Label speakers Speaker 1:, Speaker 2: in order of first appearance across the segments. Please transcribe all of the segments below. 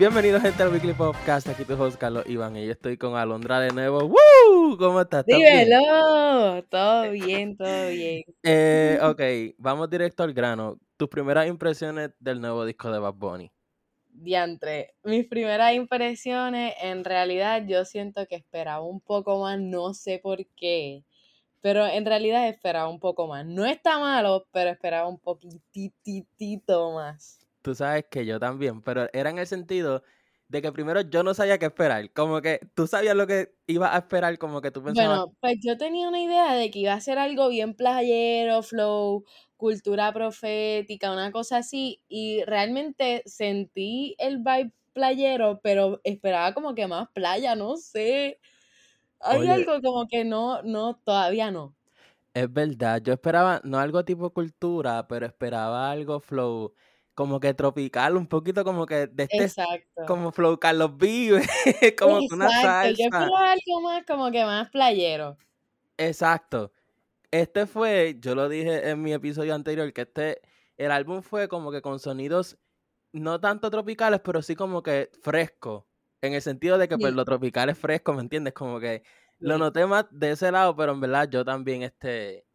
Speaker 1: Bienvenidos gente al Weekly Podcast, aquí tu host Carlos Iván y yo estoy con Alondra de nuevo. ¡Woo! ¿Cómo estás?
Speaker 2: Dímelo, todo bien, todo bien.
Speaker 1: Eh, ok, vamos directo al grano. Tus primeras impresiones del nuevo disco de Bad Bunny.
Speaker 2: Diantre, mis primeras impresiones, en realidad yo siento que esperaba un poco más, no sé por qué, pero en realidad esperaba un poco más. No está malo, pero esperaba un poquitito más.
Speaker 1: Tú sabes que yo también, pero era en el sentido de que primero yo no sabía qué esperar, como que tú sabías lo que ibas a esperar, como que tú pensabas...
Speaker 2: Bueno, pues yo tenía una idea de que iba a ser algo bien playero, flow, cultura profética, una cosa así, y realmente sentí el vibe playero, pero esperaba como que más playa, no sé. Hay
Speaker 1: Oye.
Speaker 2: algo como que no, no, todavía no.
Speaker 1: Es verdad, yo esperaba, no algo tipo cultura, pero esperaba algo flow, como que tropical, un poquito como que de este,
Speaker 2: Exacto.
Speaker 1: como flow Carlos Vive, como que una
Speaker 2: Exacto, yo
Speaker 1: salsa.
Speaker 2: esperaba algo más como que más playero.
Speaker 1: Exacto. Este fue, yo lo dije en mi episodio anterior, que este, el álbum fue como que con sonidos no tanto tropicales, pero sí como que fresco, en el sentido de que pues lo tropical es fresco, ¿me entiendes? Como que lo noté más de ese lado, pero en verdad yo también este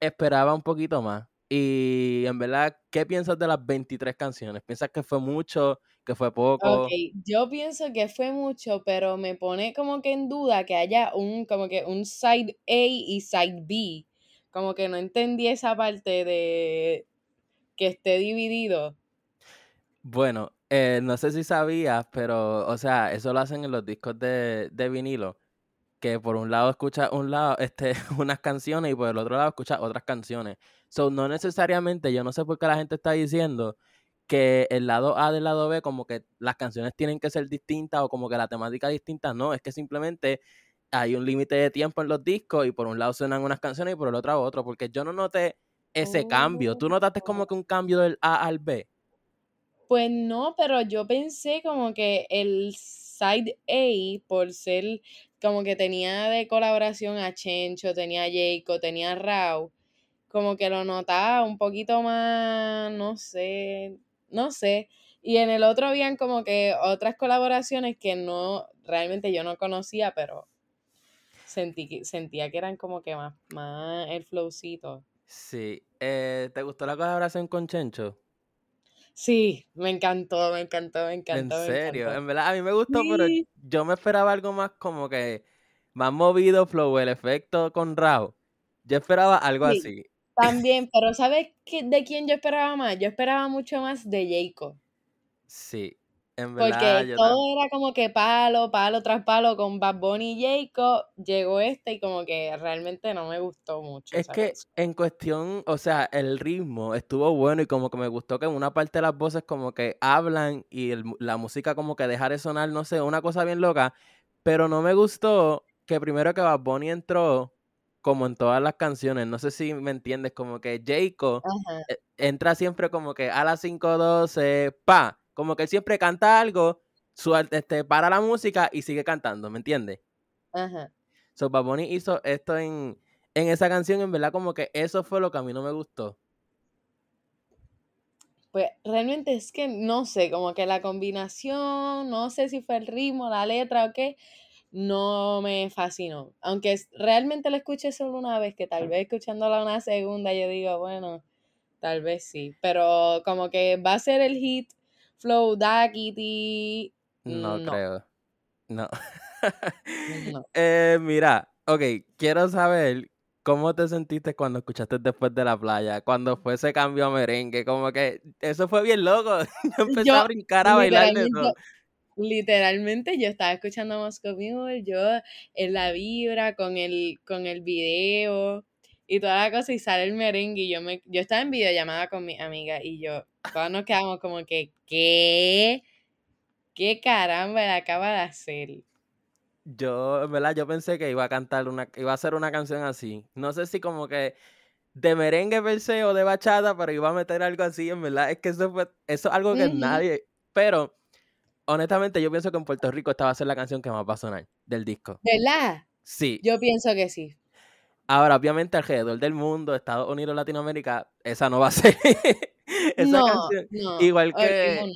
Speaker 1: esperaba un poquito más. Y en verdad, ¿qué piensas de las 23 canciones? ¿Piensas que fue mucho, que fue poco?
Speaker 2: Ok, yo pienso que fue mucho, pero me pone como que en duda que haya un, como que un side A y side B. Como que no entendí esa parte de que esté dividido.
Speaker 1: Bueno, eh, no sé si sabías, pero, o sea, eso lo hacen en los discos de, de vinilo, que por un lado escuchas un lado, este, unas canciones y por el otro lado escuchas otras canciones. So, no necesariamente, yo no sé por qué la gente está diciendo que el lado A del lado B, como que las canciones tienen que ser distintas o como que la temática es distinta. No, es que simplemente hay un límite de tiempo en los discos y por un lado suenan unas canciones y por el otro otro, porque yo no noté ese cambio. ¿Tú notaste como
Speaker 2: Oh.
Speaker 1: que un cambio del A al B?
Speaker 2: Pues no, pero yo pensé como que el side A, por ser como que tenía de colaboración a Chencho, tenía a Jayco, tenía a Rao, como que lo notaba un poquito más, no sé, no sé. Y en el otro habían como que otras colaboraciones que no, realmente yo no conocía, pero sentí sentía que eran como que más, más el flowcito.
Speaker 1: Sí. Eh, ¿te gustó la colaboración con Chencho?
Speaker 2: Sí, me encantó, me encantó, me
Speaker 1: En
Speaker 2: encantó, me
Speaker 1: serio,
Speaker 2: encantó.
Speaker 1: en verdad a mí me gustó, pero yo me esperaba algo más como que más movido, flow, el efecto con Rao. Yo esperaba algo
Speaker 2: Sí.
Speaker 1: así.
Speaker 2: También, pero ¿sabes qué, de quién yo esperaba más? Yo esperaba mucho más de Jayco.
Speaker 1: Sí, en verdad
Speaker 2: Porque
Speaker 1: yo
Speaker 2: todo
Speaker 1: también.
Speaker 2: era como que palo, palo tras palo con Bad Bunny y Jayco. Llegó este y como que realmente no me gustó mucho
Speaker 1: Es que en cuestión, o sea, el ritmo estuvo bueno y como que me gustó que en una parte de las voces como que hablan y el la música como que deja de sonar, no sé, una cosa bien loca, pero no me gustó que primero que Bad Bunny entró como en todas las canciones, no sé si me entiendes, como que Jayco
Speaker 2: Ajá.
Speaker 1: eh, entra siempre como que a las 5.12, pa, como que él siempre canta algo, suel- este, para la música y sigue cantando, ¿me entiendes?
Speaker 2: Ajá.
Speaker 1: So, Bad Bunny hizo esto en, en esa canción, en verdad, como que eso fue lo que a mí no me gustó.
Speaker 2: Pues realmente es que no sé, como que la combinación, no sé si fue el ritmo, la letra o qué, no me fascinó. Aunque realmente la escuché solo una vez, que tal vez escuchándola una segunda yo digo, bueno, tal vez sí. Pero como que va a ser el hit Flow Daquiti.
Speaker 1: No,
Speaker 2: No,
Speaker 1: creo. No.
Speaker 2: no.
Speaker 1: Eh, mira, ok, quiero saber cómo te sentiste cuando escuchaste después de la playa, cuando fue ese cambio a merengue, como que eso fue bien loco. Yo empecé a brincar, a bailar de todo.
Speaker 2: Literalmente yo estaba escuchando Moscow Mule, yo en la vibra con el, con el video y toda la cosa y sale el merengue y yo me, yo estaba en videollamada con mi amiga y yo, todos nos quedamos como que, ¿qué? ¿Qué caramba le acaba de hacer?
Speaker 1: Yo, en verdad, yo pensé que iba a cantar una, iba a hacer una canción así. No sé si como que de merengue per se o de bachata, pero iba a meter algo así, en verdad. Es que eso fue, eso es algo que nadie. Pero, honestamente, yo pienso que en Puerto Rico esta va a ser la canción que más va a sonar del disco.
Speaker 2: ¿Verdad?
Speaker 1: Sí.
Speaker 2: Yo pienso que sí.
Speaker 1: Ahora, obviamente, alrededor del mundo, Estados Unidos, Latinoamérica, esa no va a ser. Esa
Speaker 2: No,
Speaker 1: canción.
Speaker 2: no,
Speaker 1: Igual que,
Speaker 2: no.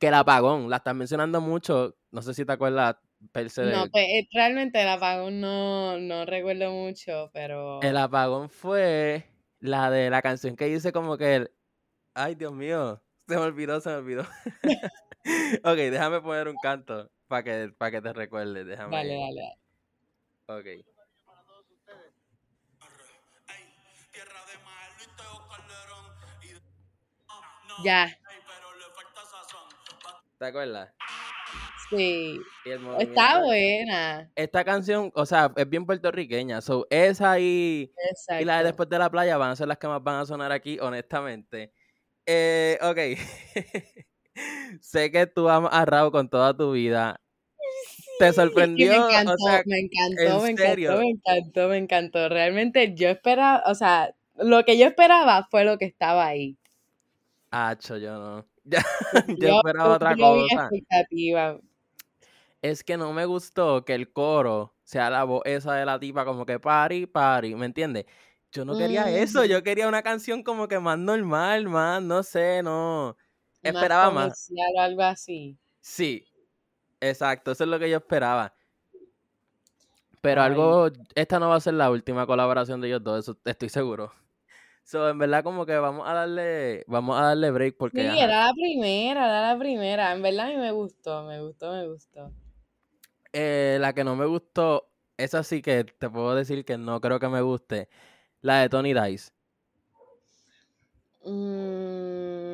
Speaker 1: Que el apagón, la estás mencionando mucho, no sé si te acuerdas,
Speaker 2: Perse No, pues eh, realmente el apagón no, no recuerdo mucho, pero...
Speaker 1: El apagón fue la de la canción que dice como que el... Ay, Dios mío, se me olvidó, se me olvidó. ok, déjame poner un canto para que, para que te recuerdes, déjame.
Speaker 2: Dale, dale.
Speaker 1: Ok.
Speaker 2: Ya.
Speaker 1: ¿Te acuerdas?
Speaker 2: Sí. Está buena.
Speaker 1: Esta canción, o sea, es bien puertorriqueña. So, esa y, y la de Después de la Playa van a ser las que más van a sonar aquí, honestamente. Eh, ok. sé que tú amas a con toda tu vida. ¿Te sorprendió?
Speaker 2: me encantó, me encantó, me encantó, me encantó, me encantó. Realmente yo esperaba, o sea, lo que yo esperaba fue lo que estaba ahí.
Speaker 1: Hacho, yo no. yo, esperaba otra cosa. Es que no me gustó que el coro sea la voz esa de la tipa como que pari, pari, ¿me entiendes? Yo no quería eso, yo quería una canción como que más normal, más, no sé, no. Esperaba más.
Speaker 2: algo así.
Speaker 1: Sí, exacto, eso es lo que yo esperaba. Pero algo, esta no va a ser la última colaboración de ellos dos, eso estoy seguro. So, en verdad, como que vamos a darle, vamos a darle break porque.
Speaker 2: Sí, era la primera, era la primera. En verdad a mí me gustó, me gustó, me gustó.
Speaker 1: Eh, la que no me gustó, esa sí que te puedo decir que no creo que me guste. La de Tony Dice.
Speaker 2: Mm.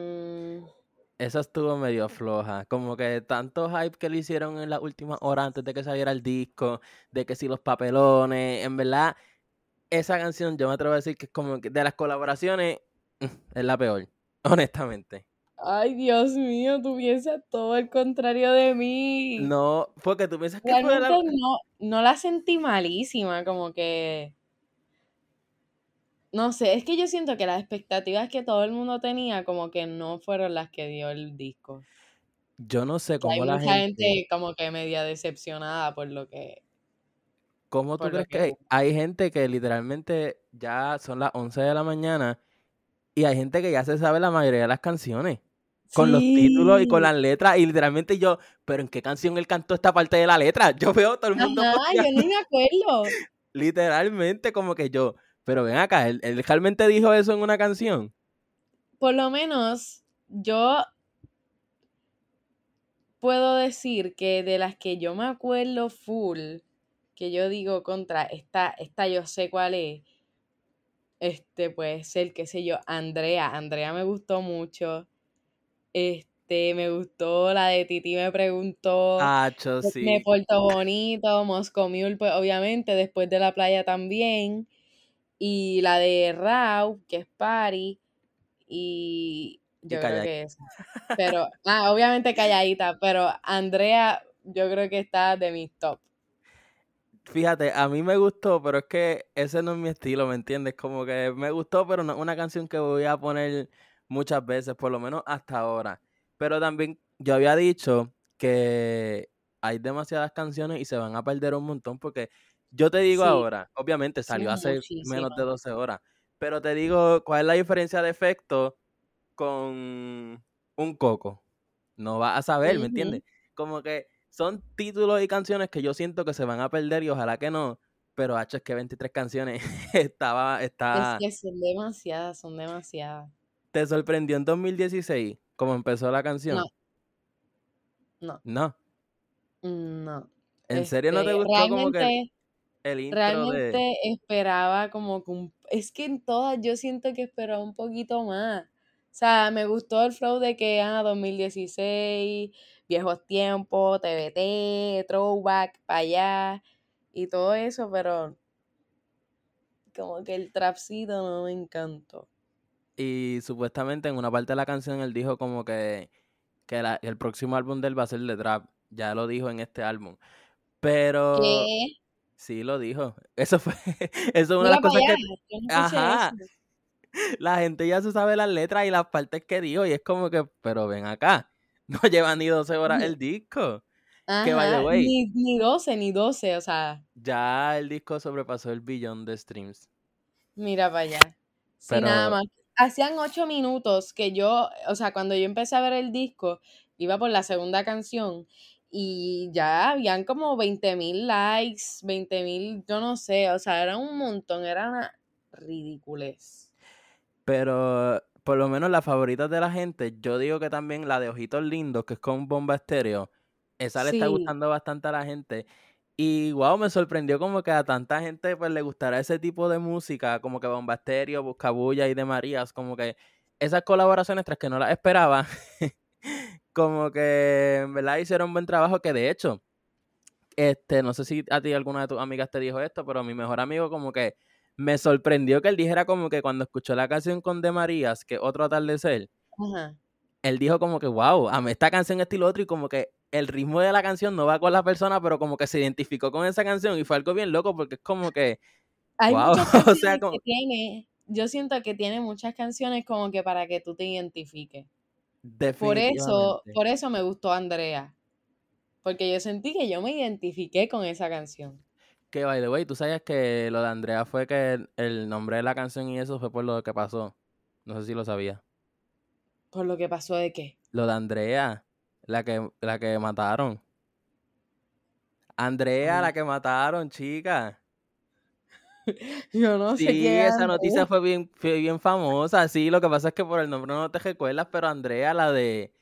Speaker 1: Esa estuvo medio floja. Como que tanto hype que le hicieron en las últimas horas antes de que saliera el disco, de que si los papelones, en verdad, esa canción yo me atrevo a decir que es como que de las colaboraciones es la peor, honestamente.
Speaker 2: Ay, Dios mío, tú piensas todo el contrario de mí.
Speaker 1: No, porque tú piensas que
Speaker 2: fue la... no, no la sentí malísima, como que no sé, es que yo siento que las expectativas que todo el mundo tenía como que no fueron las que dio el disco.
Speaker 1: Yo no sé cómo
Speaker 2: la
Speaker 1: mucha
Speaker 2: gente... como que media decepcionada por lo que...
Speaker 1: ¿Cómo tú crees que, hay gente que literalmente ya son las 11 de la mañana y hay gente que ya se sabe la mayoría de las canciones? Con los títulos y con las letras. Y literalmente yo, ¿pero en qué canción él cantó esta parte de la letra? Yo veo todo el mundo.
Speaker 2: Ah, yo no me acuerdo.
Speaker 1: literalmente, como que yo, pero ven acá, ¿él, realmente dijo eso en una canción?
Speaker 2: Por lo menos, yo puedo decir que de las que yo me acuerdo full, que yo digo contra, esta, esta yo sé cuál es, este puede ser, qué sé yo, Andrea. Andrea me gustó mucho. Este, me gustó la de Titi me preguntó.
Speaker 1: Ah, sí.
Speaker 2: Me portó bonito, Moscow Mule, pues obviamente, después de la playa también y la de Rau, que es Pari, y yo creo que es. Pero, ah, obviamente calladita, pero Andrea, yo creo que está de mi top.
Speaker 1: Fíjate, a mí me gustó, pero es que ese no es mi estilo, ¿me entiendes? Como que me gustó, pero no es una canción que voy a poner muchas veces, por lo menos hasta ahora. Pero también yo había dicho que hay demasiadas canciones y se van a perder un montón porque yo te digo ahora, obviamente salió hace menos de 12 horas, pero te digo, ¿cuál es la diferencia de efecto con un coco? No vas a saber, ¿me entiendes? Como que son títulos y canciones que yo siento que se van a perder y ojalá que no, pero H es que 23 canciones estaba, está...
Speaker 2: Es que son demasiadas, son demasiadas.
Speaker 1: ¿Te sorprendió en 2016 cómo empezó la canción?
Speaker 2: No.
Speaker 1: No.
Speaker 2: No.
Speaker 1: ¿En serio no te este, gustó como que
Speaker 2: Realmente esperaba como que un... Es que en todas yo siento que esperaba un poquito más. O sea, me gustó el flow de que, ah, 2016, viejos tiempos, TBT, throwback, para allá y todo eso, pero como que el trapcito no me encantó.
Speaker 1: Y supuestamente en una parte de la canción él dijo como que, que el próximo álbum de él va a ser de trap. Ya lo dijo en este álbum. Pero...
Speaker 2: ¿Qué?
Speaker 1: Sí, lo dijo. Eso fue, eso es una de las cosas que... Ajá. La gente ya se sabe las letras y las partes que dijo y es como que, pero ven acá, no lleva ni 12 horas el disco.
Speaker 2: Ajá, ni, ni 12, ni 12, o sea.
Speaker 1: Ya el disco sobrepasó el billón de streams.
Speaker 2: Mira para allá. Sí, nada más. Hacían ocho minutos que yo, o sea, cuando yo empecé a ver el disco, iba por la segunda canción y ya habían como 20 mil likes, 20 mil, yo no sé, o sea, era un montón, era una ridiculez.
Speaker 1: Pero por lo menos las favoritas de la gente, yo digo que también la de Ojitos Lindos, que es con bomba estéreo, esa le está gustando bastante a la gente. Y wow, me sorprendió como que a tanta gente pues le gustará ese tipo de música, como que Bomba Estéreo, Buscabulla y de Marías, como que esas colaboraciones tras que no las esperaba, como que en verdad hicieron un buen trabajo que de hecho, este, no sé si a ti alguna de tus amigas te dijo esto, pero mi mejor amigo como que me sorprendió que él dijera como que cuando escuchó la canción con De Marías, que otro atardecer, él dijo como que, wow, a mí esta canción estilo otro y como que el ritmo de la canción no va con la persona, pero como que se identificó con esa canción y fue algo bien loco porque es como que,
Speaker 2: Hay wow, o sea, como... que tiene, yo siento que tiene muchas canciones como que para que tú te identifiques. Por eso, por eso me gustó Andrea. Porque yo sentí que yo me identifiqué con esa canción.
Speaker 1: Que by the way, tú sabes que lo de Andrea fue que el, nombre de la canción y eso fue por lo que pasó. No sé si lo sabía.
Speaker 2: ¿Por lo que pasó de qué?
Speaker 1: Lo de Andrea, la que, la que mataron. Andrea, la que mataron, chica.
Speaker 2: Yo no sé
Speaker 1: Sí, esa noticia fue bien, fue bien famosa. Sí, lo que pasa es que por el nombre no te recuerdas, pero Andrea, la de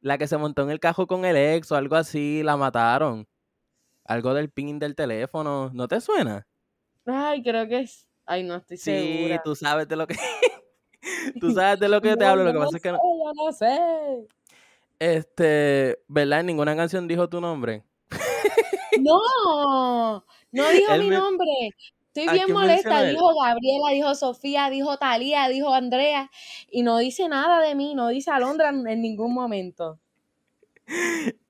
Speaker 1: la que se montó en el cajo con el ex o algo así, la mataron algo del pin del teléfono, ¿no te suena?
Speaker 2: Ay, creo que es. Ay, no estoy segura.
Speaker 1: Sí, tú sabes de lo que. tú sabes de lo que yo te hablo, lo que pasa es que no.
Speaker 2: Yo no sé.
Speaker 1: Este, ¿verdad? En ninguna canción dijo tu nombre.
Speaker 2: no, no dijo mi nombre. Estoy bien molesta. Dijo Gabriela, dijo Sofía, dijo Talía, dijo Andrea. Y no dice nada de mí, no dice Alondra en ningún momento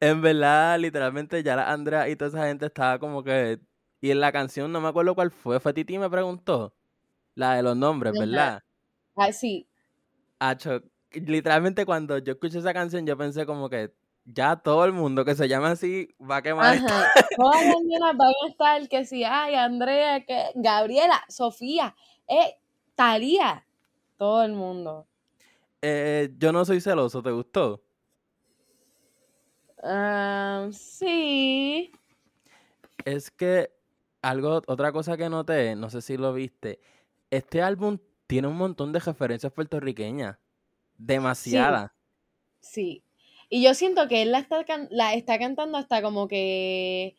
Speaker 1: en verdad, literalmente ya la Andrea y toda esa gente estaba como que. Y en la canción no me acuerdo cuál fue. Fue Titi me preguntó. La de los nombres, ¿verdad?
Speaker 2: Ah, sí.
Speaker 1: literalmente cuando yo escuché esa canción, yo pensé como que ya todo el mundo que se llama así va a quemar.
Speaker 2: Ajá. Todas las niñas van a estar que sí, ay, Andrea, que Gabriela, Sofía, eh, Talía, todo el mundo.
Speaker 1: Eh, yo no soy celoso, ¿te gustó?
Speaker 2: sí.
Speaker 1: Es que algo, otra cosa que noté, no sé si lo viste, este álbum tiene un montón de referencias puertorriqueñas. Demasiada.
Speaker 2: Sí. Y yo siento que él la está, la está cantando hasta como que.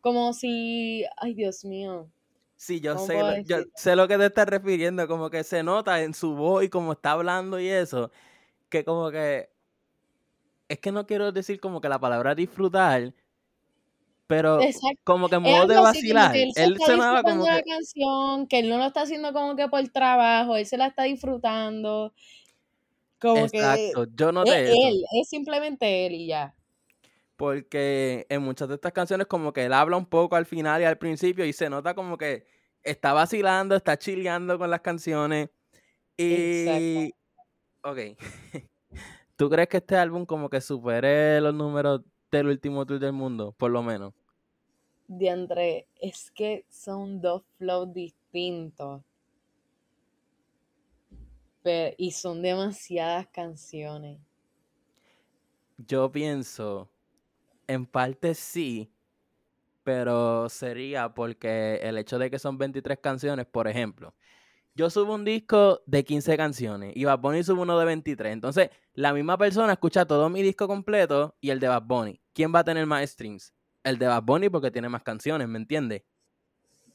Speaker 2: Como si. Ay, Dios mío.
Speaker 1: Sí, yo sé, yo sé lo que te estás refiriendo, como que se nota en su voz y como está hablando y eso, que como que es que no quiero decir como que la palabra disfrutar, pero como que en modo de vacilar.
Speaker 2: él, se sonaba como que... la canción, que él no lo está haciendo como que por trabajo, él se la está disfrutando. Como Exacto,
Speaker 1: yo no es
Speaker 2: él, es simplemente él y ya.
Speaker 1: Porque en muchas de estas canciones como que él habla un poco al final y al principio y se nota como que está vacilando, está chileando con las canciones. Y... Exacto. Ok. ¿Tú crees que este álbum como que supere los números del último tour del mundo, por lo menos?
Speaker 2: De André, es que son dos flows distintos. Y son demasiadas canciones.
Speaker 1: Yo pienso, en parte sí, pero sería porque el hecho de que son 23 canciones, por ejemplo, yo subo un disco de 15 canciones y Bad Bunny sube uno de 23. Entonces, la misma persona escucha todo mi disco completo y el de Bad Bunny. ¿Quién va a tener más streams? El de Bad Bunny porque tiene más canciones, ¿me entiendes?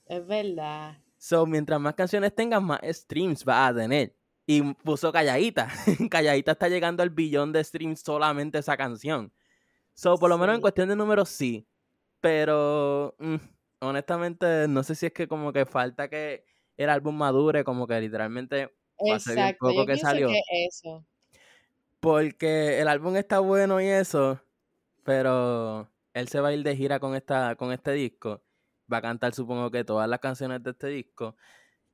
Speaker 2: Es verdad.
Speaker 1: So, mientras más canciones tengas, más streams va a tener. Y puso Calladita. Calladita está llegando al billón de streams solamente esa canción. So, por lo menos en cuestión de números, sí. Pero, mm, honestamente, no sé si es que como que falta que el álbum madure, como que literalmente
Speaker 2: hace poco que salió. eso.
Speaker 1: Porque el álbum está bueno y eso, pero él se va a ir de gira con esta, con este disco. Va a cantar, supongo que todas las canciones de este disco.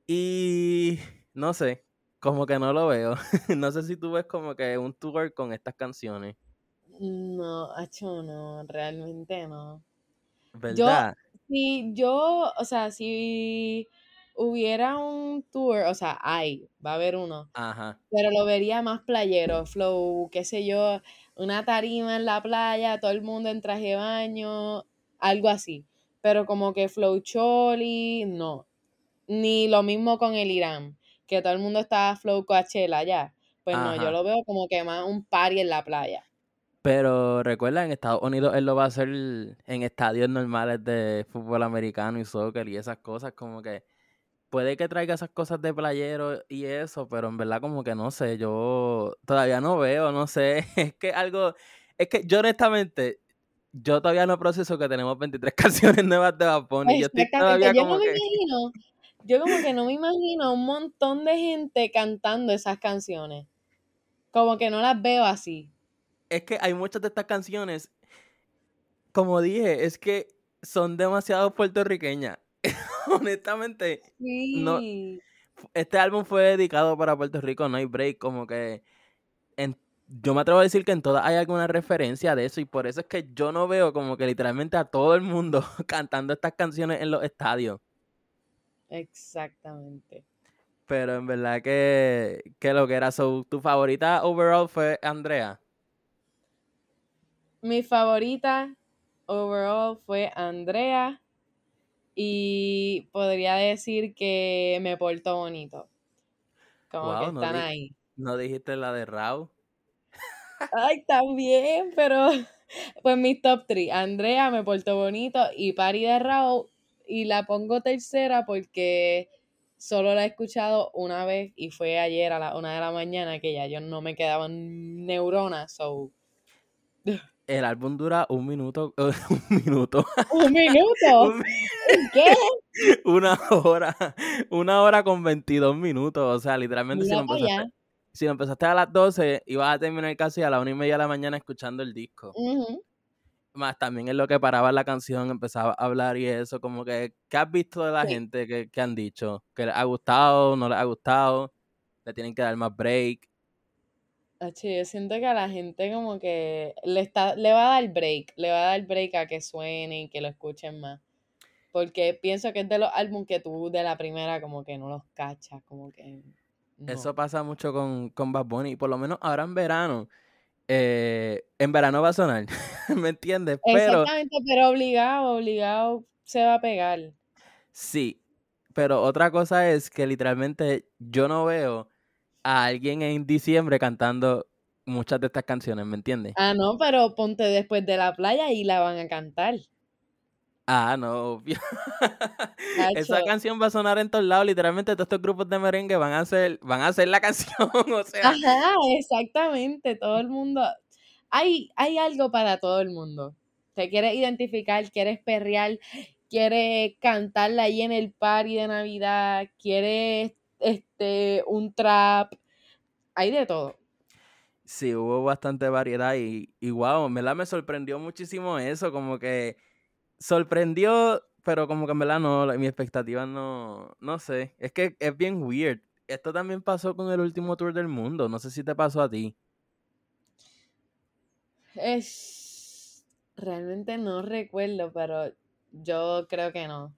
Speaker 1: Y no sé, como que no lo veo. no sé si tú ves como que un tour con estas canciones.
Speaker 2: No, hecho no, realmente no.
Speaker 1: ¿Verdad?
Speaker 2: Yo, sí, yo, o sea, si hubiera un tour, o sea, hay, va a haber uno.
Speaker 1: Ajá.
Speaker 2: Pero lo vería más playero, flow, qué sé yo, una tarima en la playa, todo el mundo en traje de baño, algo así. Pero como que Flow Choli, no. Ni lo mismo con el Irán, que todo el mundo estaba Flow Coachella ya. Pues no, yo lo veo como que más un party en la playa.
Speaker 1: Pero recuerda, en Estados Unidos él lo va a hacer en estadios normales de fútbol americano y soccer y esas cosas, como que puede que traiga esas cosas de playero y eso, pero en verdad como que no sé, yo todavía no veo, no sé, es que algo, es que yo honestamente, yo todavía no proceso que tenemos 23 canciones nuevas de Japón y yo estoy todavía
Speaker 2: como que... Imagino, yo como que no me imagino un montón de gente cantando esas canciones, como que no las veo así
Speaker 1: es que hay muchas de estas canciones, como dije, es que son demasiado puertorriqueñas. Honestamente, no, este álbum fue dedicado para Puerto Rico, no hay break, como que yo me atrevo a decir que en todas hay alguna referencia de eso y por eso es que yo no veo como que literalmente a todo el mundo cantando estas canciones en los estadios.
Speaker 2: Exactamente.
Speaker 1: Pero en verdad que, que lo que era, tu favorita overall fue Andrea.
Speaker 2: Mi favorita overall fue Andrea y podría decir que me portó bonito. Como que están ahí.
Speaker 1: ¿No dijiste la de Raúl?
Speaker 2: Ay, también, pero pues mi top 3. Andrea me portó bonito y Pari de Raúl y la pongo tercera porque solo la he escuchado una vez y fue ayer a la una de la mañana que ya yo no me quedaban neuronas, so
Speaker 1: el álbum dura un minuto. un minuto.
Speaker 2: ¿Un minuto? ¿Qué?
Speaker 1: Una hora. Una hora con 22 minutos. O sea, literalmente si lo, empezaste, si lo, empezaste, a las 12, ibas a terminar casi a las una y media de la mañana escuchando el disco. Más también es lo que paraba la canción, empezaba a hablar y eso, como que, ¿qué has visto de la gente que, que han dicho? ¿Que les ha gustado? ¿No les ha gustado? ¿Le tienen que dar más break?
Speaker 2: yo siento que a la gente como que le, está, le va a dar break, le va a dar break a que suene y que lo escuchen más. Porque pienso que es de los álbumes que tú de la primera como que no los cachas, como que...
Speaker 1: Eso pasa mucho con, con Bad Bunny, por lo menos ahora en verano. Eh, en verano va a sonar, ¿me entiendes?
Speaker 2: Exactamente, pero obligado, obligado se va a pegar.
Speaker 1: Sí, pero otra cosa es que literalmente yo no veo a alguien en diciembre cantando muchas de estas canciones, ¿me entiendes?
Speaker 2: Ah, no, pero ponte después de la playa y la van a cantar.
Speaker 1: Ah, no, obvio. Esa canción va a sonar en todos lados. Literalmente todos estos grupos de merengue van a hacer, van a hacer la canción. o sea.
Speaker 2: Ajá, exactamente. Todo el mundo. Hay, hay algo para todo el mundo. Te quieres identificar, quieres perrear, quieres cantarla ahí en el party de Navidad, quieres este, un trap, hay de todo.
Speaker 1: Sí, hubo bastante variedad y, y wow, en verdad me sorprendió muchísimo eso, como que sorprendió, pero como que en verdad no, mi expectativa no, no sé, es que es bien weird. Esto también pasó con el último tour del mundo, no sé si te pasó a ti.
Speaker 2: Es... Realmente no recuerdo, pero yo creo que no.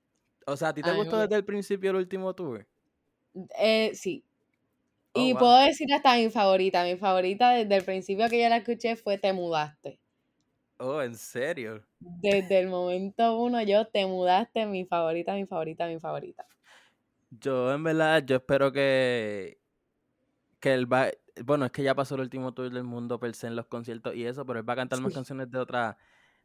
Speaker 1: O sea, ¿a ti te gustó desde el principio el último tour?
Speaker 2: Eh, sí. Oh, y puedo decir hasta mi favorita. Mi favorita desde el principio que yo la escuché fue Te mudaste.
Speaker 1: Oh, ¿en serio?
Speaker 2: Desde el momento uno yo Te mudaste, mi favorita, mi favorita, mi favorita.
Speaker 1: Yo en verdad, yo espero que, que él va, bueno, es que ya pasó el último tour del mundo per se en los conciertos y eso, pero él va a cantar más canciones de otra,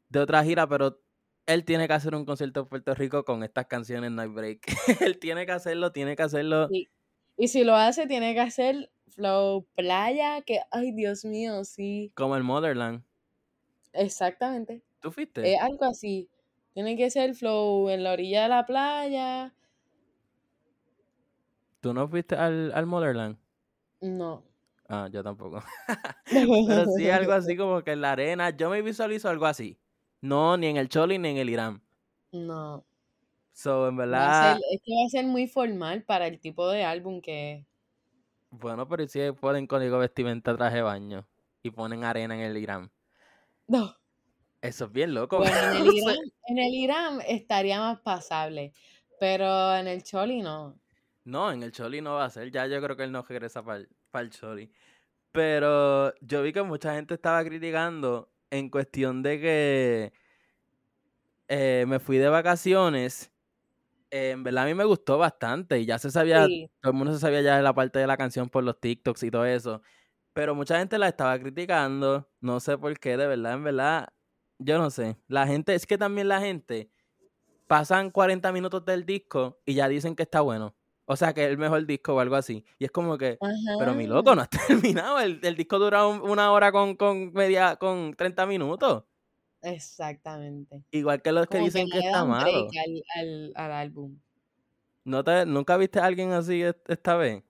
Speaker 1: de otra gira, pero él tiene que hacer un concierto en Puerto Rico con estas canciones Night Break. él tiene que hacerlo, tiene que hacerlo.
Speaker 2: Y si lo hace, tiene que hacer Flow Playa, que, ay, Dios mío, sí.
Speaker 1: Como el Motherland.
Speaker 2: Exactamente.
Speaker 1: ¿Tú fuiste?
Speaker 2: Es algo así. Tiene que ser Flow en la orilla de la playa.
Speaker 1: ¿Tú no fuiste al, al Motherland?
Speaker 2: No.
Speaker 1: Ah, yo tampoco. Pero sí, algo así como que en la arena. Yo me visualizo algo así. No, ni en el Choli ni en el Irán.
Speaker 2: No.
Speaker 1: So, en verdad.
Speaker 2: es que va a ser muy formal para el tipo de álbum que
Speaker 1: Bueno, pero si ponen código vestimenta traje baño y ponen arena en el Irán.
Speaker 2: No.
Speaker 1: Eso es bien loco.
Speaker 2: Bueno, en, el Irán, en el Irán estaría más pasable, pero en el Choli no.
Speaker 1: No, en el Choli no va a ser. Ya yo creo que él no regresa para el, para el Choli. Pero yo vi que mucha gente estaba criticando en cuestión de que eh, me fui de vacaciones. Eh, en verdad a mí me gustó bastante y ya se sabía, todo el mundo se sabía ya de la parte de la canción por los TikToks y todo eso. Pero mucha gente la estaba criticando, no sé por qué, de verdad, en verdad, yo no sé. La gente, es que también la gente pasan 40 minutos del disco y ya dicen que está bueno. O sea, que es el mejor disco o algo así. Y es como que, pero mi loco, no has terminado. El, disco dura una hora con, con, media, con 30 minutos.
Speaker 2: Exactamente.
Speaker 1: Igual que los que dicen que, está malo.
Speaker 2: Al, al, álbum.
Speaker 1: ¿No te, ¿Nunca viste a alguien así esta vez?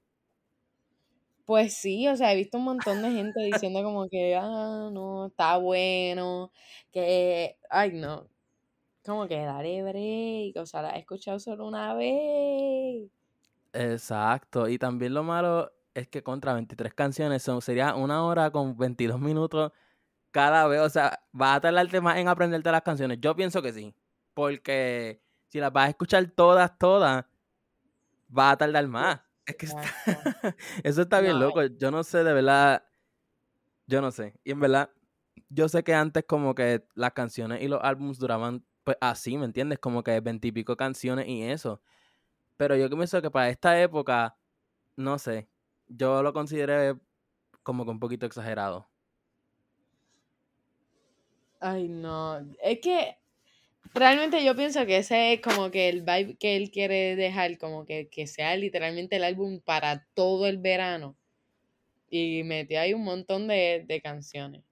Speaker 2: Pues sí, o sea, he visto un montón de gente diciendo como que, ah, no, está bueno, que, ay, no, como que daré break, o sea, la he escuchado solo una vez.
Speaker 1: Exacto, y también lo malo es que contra 23 canciones son, sería una hora con 22 minutos cada vez, o sea, va a tardarte más en aprenderte las canciones. Yo pienso que sí, porque si las vas a escuchar todas, todas, va a tardar más. Es que eso está bien loco. Yo no sé, de verdad, yo no sé. Y en verdad, yo sé que antes como que las canciones y los álbumes duraban pues así, ¿me entiendes? Como que veintipico canciones y eso. Pero yo pienso que para esta época, no sé, yo lo consideré como que un poquito exagerado.
Speaker 2: Ay, no. Es que realmente yo pienso que ese es como que el vibe que él quiere dejar, como que, que sea literalmente el álbum para todo el verano. Y metió ahí un montón de, de canciones.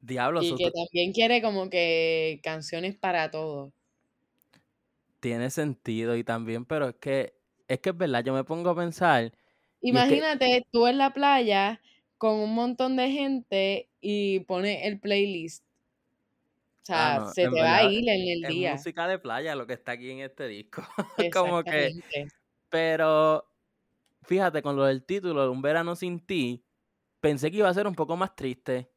Speaker 1: Diablo,
Speaker 2: y que también quiere como que canciones para todo.
Speaker 1: Tiene sentido y también, pero es que es que es verdad, yo me pongo a pensar.
Speaker 2: Imagínate tú en la playa con un montón de gente y pone el playlist. O ah, sea, se te va a ir en el día.
Speaker 1: Es música de playa lo que está aquí en este disco. como que. Pero fíjate, con lo del título, Un verano sin ti, pensé que iba a ser un poco más triste.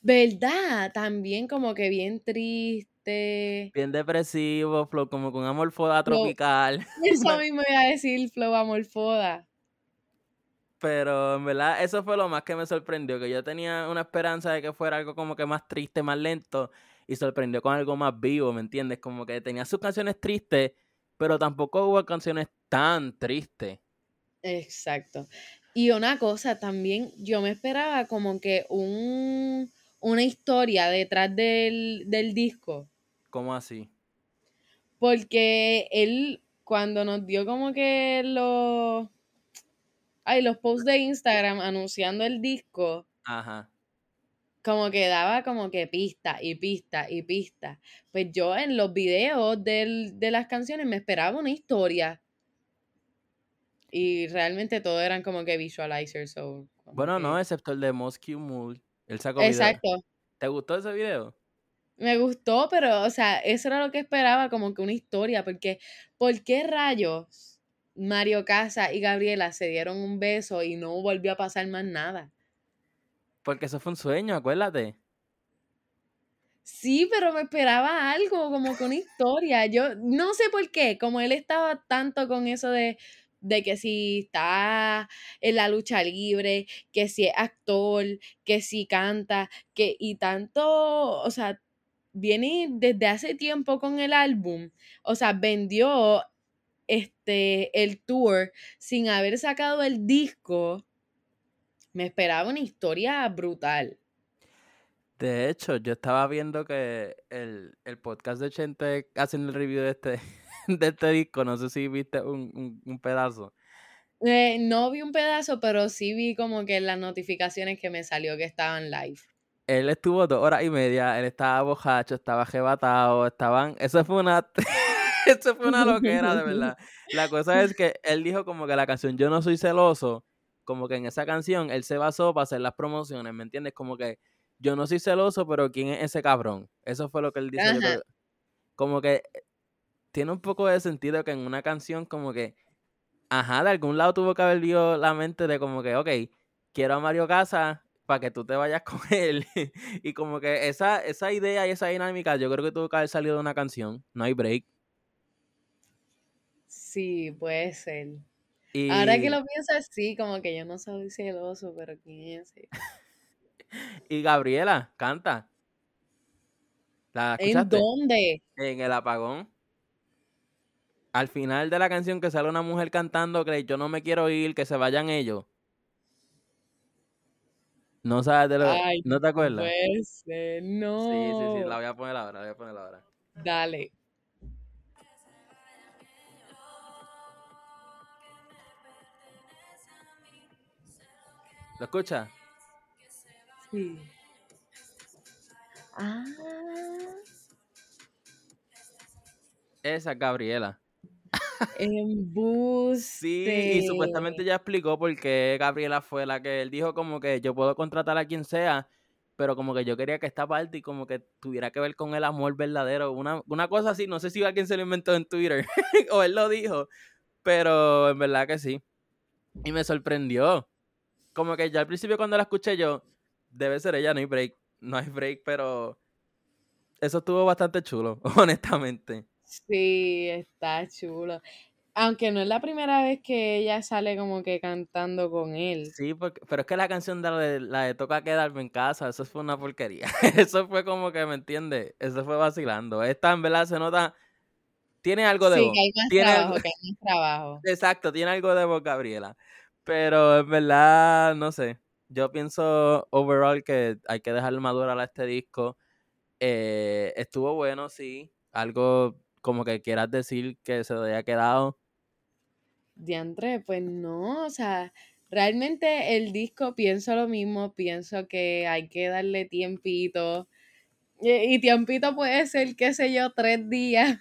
Speaker 2: ¿Verdad? También como que bien triste.
Speaker 1: Bien depresivo, flow, como con amorfoda tropical.
Speaker 2: Eso mismo iba a decir, flow amorfoda.
Speaker 1: Pero en verdad, eso fue lo más que me sorprendió, que yo tenía una esperanza de que fuera algo como que más triste, más lento, y sorprendió con algo más vivo, ¿me entiendes? Como que tenía sus canciones tristes, pero tampoco hubo canciones tan tristes.
Speaker 2: Exacto. Y una cosa, también yo me esperaba como que un, una historia detrás del, del disco.
Speaker 1: ¿Cómo así?
Speaker 2: Porque él, cuando nos dio como que los... Ay, los posts de Instagram anunciando el disco.
Speaker 1: Ajá.
Speaker 2: Como que daba como que pista y pista y pista. Pues yo en los videos del, de las canciones me esperaba una historia y realmente todo eran como que visualizers.
Speaker 1: bueno, no, excepto el de Moscow Mule. El sacó
Speaker 2: Exacto.
Speaker 1: ¿Te gustó ese video?
Speaker 2: Me gustó, pero, o sea, eso era lo que esperaba, como que una historia, porque ¿por qué rayos Mario Casa y Gabriela se dieron un beso y no volvió a pasar más nada?
Speaker 1: Porque eso fue un sueño, acuérdate.
Speaker 2: Sí, pero me esperaba algo, como una historia. Yo no sé por qué, como él estaba tanto con eso de de que si está en la lucha libre, que si es actor, que si canta, que y tanto, o sea, viene desde hace tiempo con el álbum, o sea, vendió este el tour sin haber sacado el disco. Me esperaba una historia brutal.
Speaker 1: De hecho, yo estaba viendo que el, podcast de Chente hacen el review de este, de este disco. No sé si viste un, un, pedazo.
Speaker 2: Eh, no vi un pedazo, pero sí vi como que las notificaciones que me salió que estaban live.
Speaker 1: Él estuvo dos horas y media, él estaba bojacho, estaba jebatado, estaban... Eso fue una... eso fue una loquera, de verdad. La cosa es que él dijo como que la canción Yo no soy celoso, como que en esa canción él se basó para hacer las promociones, ¿me entiendes? Como que yo no soy celoso, pero ¿quién es ese cabrón? Eso fue lo que él dijo. Como que tiene un poco de sentido que en una canción como que, ajá, de algún lado tuvo que haber dio la mente de como que, ok, quiero a Mario Casa para que tú te vayas con él. y como que esa, esa idea y esa dinámica yo creo que tuvo que haber salido de una canción, no hay break.
Speaker 2: Sí, puede ser. Ahora que lo pienso así, como que yo no soy celoso, pero ¿quién es
Speaker 1: y Gabriela, canta. ¿La
Speaker 2: ¿En dónde?
Speaker 1: En el apagón. Al final de la canción que sale una mujer cantando que yo no me quiero ir, que se vayan ellos. No sabes de lo...
Speaker 2: Ay,
Speaker 1: ¿No te acuerdas?
Speaker 2: puede ser,
Speaker 1: Sí, sí, sí,
Speaker 2: no.
Speaker 1: la voy a poner ahora, la voy a poner ahora.
Speaker 2: Dale.
Speaker 1: ¿Lo escuchas?
Speaker 2: Sí. Ah,
Speaker 1: Esa es Gabriela.
Speaker 2: embuste.
Speaker 1: Sí, y supuestamente ya explicó por qué Gabriela fue la que él dijo como que yo puedo contratar a quien sea, pero como que yo quería que esta parte y como que tuviera que ver con el amor verdadero, una, una cosa así, no sé si alguien se lo inventó en Twitter o él lo dijo, pero en verdad que sí. Y me sorprendió. Como que ya al principio cuando la escuché yo, debe ser ella, no hay break, no hay break, pero eso estuvo bastante chulo, honestamente.
Speaker 2: Sí, está chulo. Aunque no es la primera vez que ella sale como que cantando con él.
Speaker 1: Sí, porque, pero es que la canción de la, de la de Toca quedarme en casa, eso fue una porquería. Eso fue como que, ¿me entiendes? Eso fue vacilando. Esta en verdad se nota, tiene algo de
Speaker 2: Sí,
Speaker 1: voz.
Speaker 2: que hay más
Speaker 1: Tiene
Speaker 2: trabajo,
Speaker 1: algo-
Speaker 2: que hay más trabajo.
Speaker 1: exacto, tiene algo de voz, Gabriela. Pero en verdad, no sé. Yo pienso overall que hay que dejar madurar a este disco. Eh, estuvo bueno, sí. Algo como que quieras decir que se te haya quedado.
Speaker 2: Diantre, pues no, o sea, realmente el disco pienso lo mismo, pienso que hay que darle tiempito. Y, tiempito puede ser, qué sé yo, tres días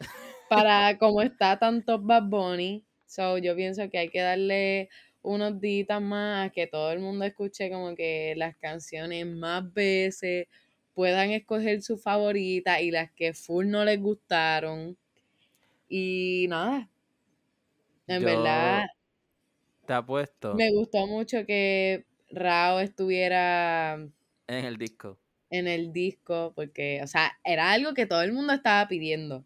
Speaker 2: para como está tanto Bad Bunny. So, yo pienso que hay que darle unos días más, que todo el mundo escuche como que las canciones más veces, puedan escoger su favorita y las que full no les gustaron. Y nada, en
Speaker 1: Yo
Speaker 2: verdad
Speaker 1: te apuesto
Speaker 2: me gustó mucho que Rao estuviera
Speaker 1: en el disco.
Speaker 2: en el disco, porque, o sea, era algo que todo el mundo estaba pidiendo.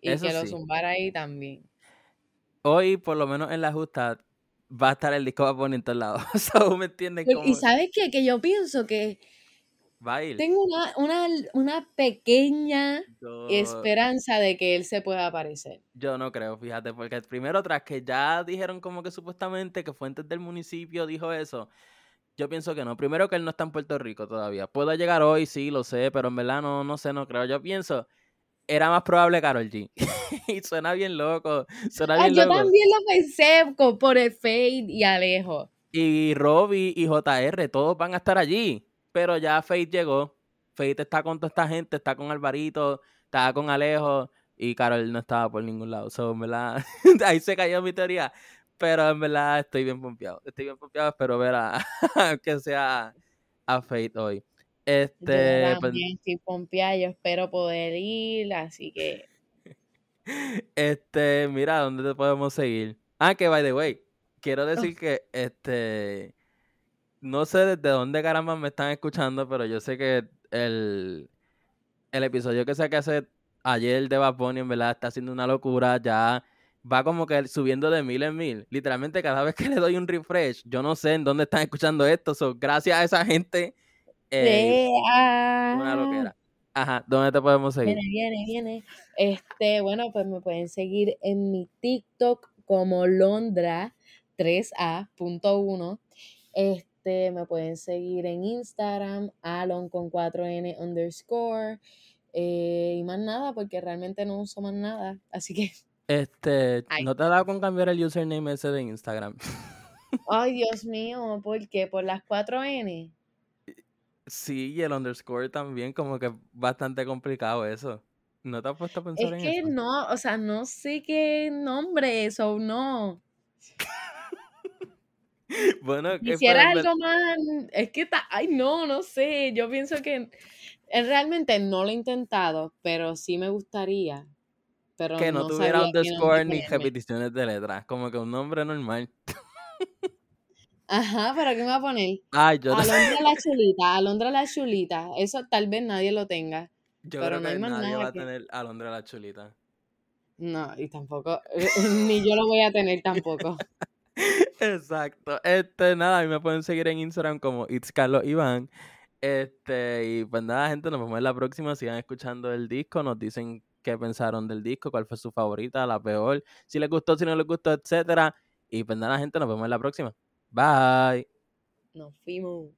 Speaker 2: Y
Speaker 1: Eso
Speaker 2: que lo
Speaker 1: sí.
Speaker 2: zumbara ahí también.
Speaker 1: Hoy, por lo menos en la justa, va a estar el disco Bad Bunny en todos lados. so.
Speaker 2: Pues, Y sabes qué? Que yo pienso que
Speaker 1: va a ir.
Speaker 2: tengo una, una, una pequeña
Speaker 1: Yo,
Speaker 2: esperanza de que él se pueda aparecer.
Speaker 1: yo no creo, fíjate, porque primero tras que ya dijeron como que supuestamente que fuentes del municipio dijo eso, yo pienso que no. Primero que él no está en Puerto Rico todavía. Puedo llegar hoy, sí, lo sé, pero en verdad no, no sé, no creo. Yo pienso, era más probable Carol G. y suena bien loco, suena
Speaker 2: Ah,
Speaker 1: bien
Speaker 2: yo
Speaker 1: loco.
Speaker 2: también lo pensé con- por el Fade y Alejo.
Speaker 1: Y Robbie y JR, todos van a estar allí. Pero ya Faith llegó. Faith está con toda esta gente, está con Alvarito, está con Alejo. Y Carol no estaba por ningún lado. So, en verdad, ahí se cayó mi teoría. Pero en verdad estoy bien pompeado. Estoy bien pompeado, espero ver a que sea a Faith hoy.
Speaker 2: Yo
Speaker 1: Este, pues,
Speaker 2: también estoy pompeada, yo espero poder ir, así que
Speaker 1: este, mira, ¿dónde te podemos seguir? Ah, que by the way, quiero decir que este no sé desde dónde caramba me están escuchando, pero yo sé que el, el episodio que saqué hace ayer de Bad Bunny, en verdad, está haciendo una locura. Ya va como que subiendo de mil en mil. Literalmente, cada vez que le doy un refresh, yo no sé en dónde están escuchando esto. So, gracias a esa gente, eh, una
Speaker 2: ¡Ea!
Speaker 1: loquera. Ajá, ¿dónde te podemos seguir?
Speaker 2: Viene, viene, viene. Este, bueno, pues me pueden seguir en mi TikTok como Londra 3A.1. Este, me pueden seguir en Instagram, Alon con 4N underscore. eh, y más nada, porque realmente no uso más nada. Así que,
Speaker 1: Este,
Speaker 2: Ay.
Speaker 1: ¿no te ha dado con cambiar el username ese de Instagram?
Speaker 2: ay Dios mío, ¿por qué? ¿Por las 4N?
Speaker 1: Sí, y el underscore también, como que bastante complicado eso. ¿No te has puesto a pensar
Speaker 2: Es
Speaker 1: en
Speaker 2: que
Speaker 1: eso?
Speaker 2: no, o sea, no sé qué nombre es o no.
Speaker 1: Bueno, que
Speaker 2: Quisiera algo más, es que ta- ay no, no sé, yo pienso que eh, realmente no lo he intentado, pero sí me gustaría, pero
Speaker 1: que no,
Speaker 2: no
Speaker 1: tuviera underscore ni repeticiones de letras, como que un nombre normal.
Speaker 2: Ajá, pero ¿qué me va a poner?
Speaker 1: Ay, yo,
Speaker 2: Alondra la chulita, Alondra la chulita, eso tal vez nadie lo tenga.
Speaker 1: yo
Speaker 2: pero
Speaker 1: creo
Speaker 2: no hay
Speaker 1: que
Speaker 2: más
Speaker 1: nadie
Speaker 2: nada
Speaker 1: va a tener Alondra la chulita.
Speaker 2: No, y tampoco, eh, ni yo lo voy a tener tampoco.
Speaker 1: Exacto. Este, nada, a mí me pueden seguir en Instagram como It's Carlos Iván. Este, y pues nada, gente, nos vemos en la próxima. Sigan escuchando el disco, nos dicen qué pensaron del disco, cuál fue su favorita, la peor, si les gustó, si no les gustó, etcétera. Y pues nada, gente, nos vemos en la próxima. Bye.
Speaker 2: Nos fuimos.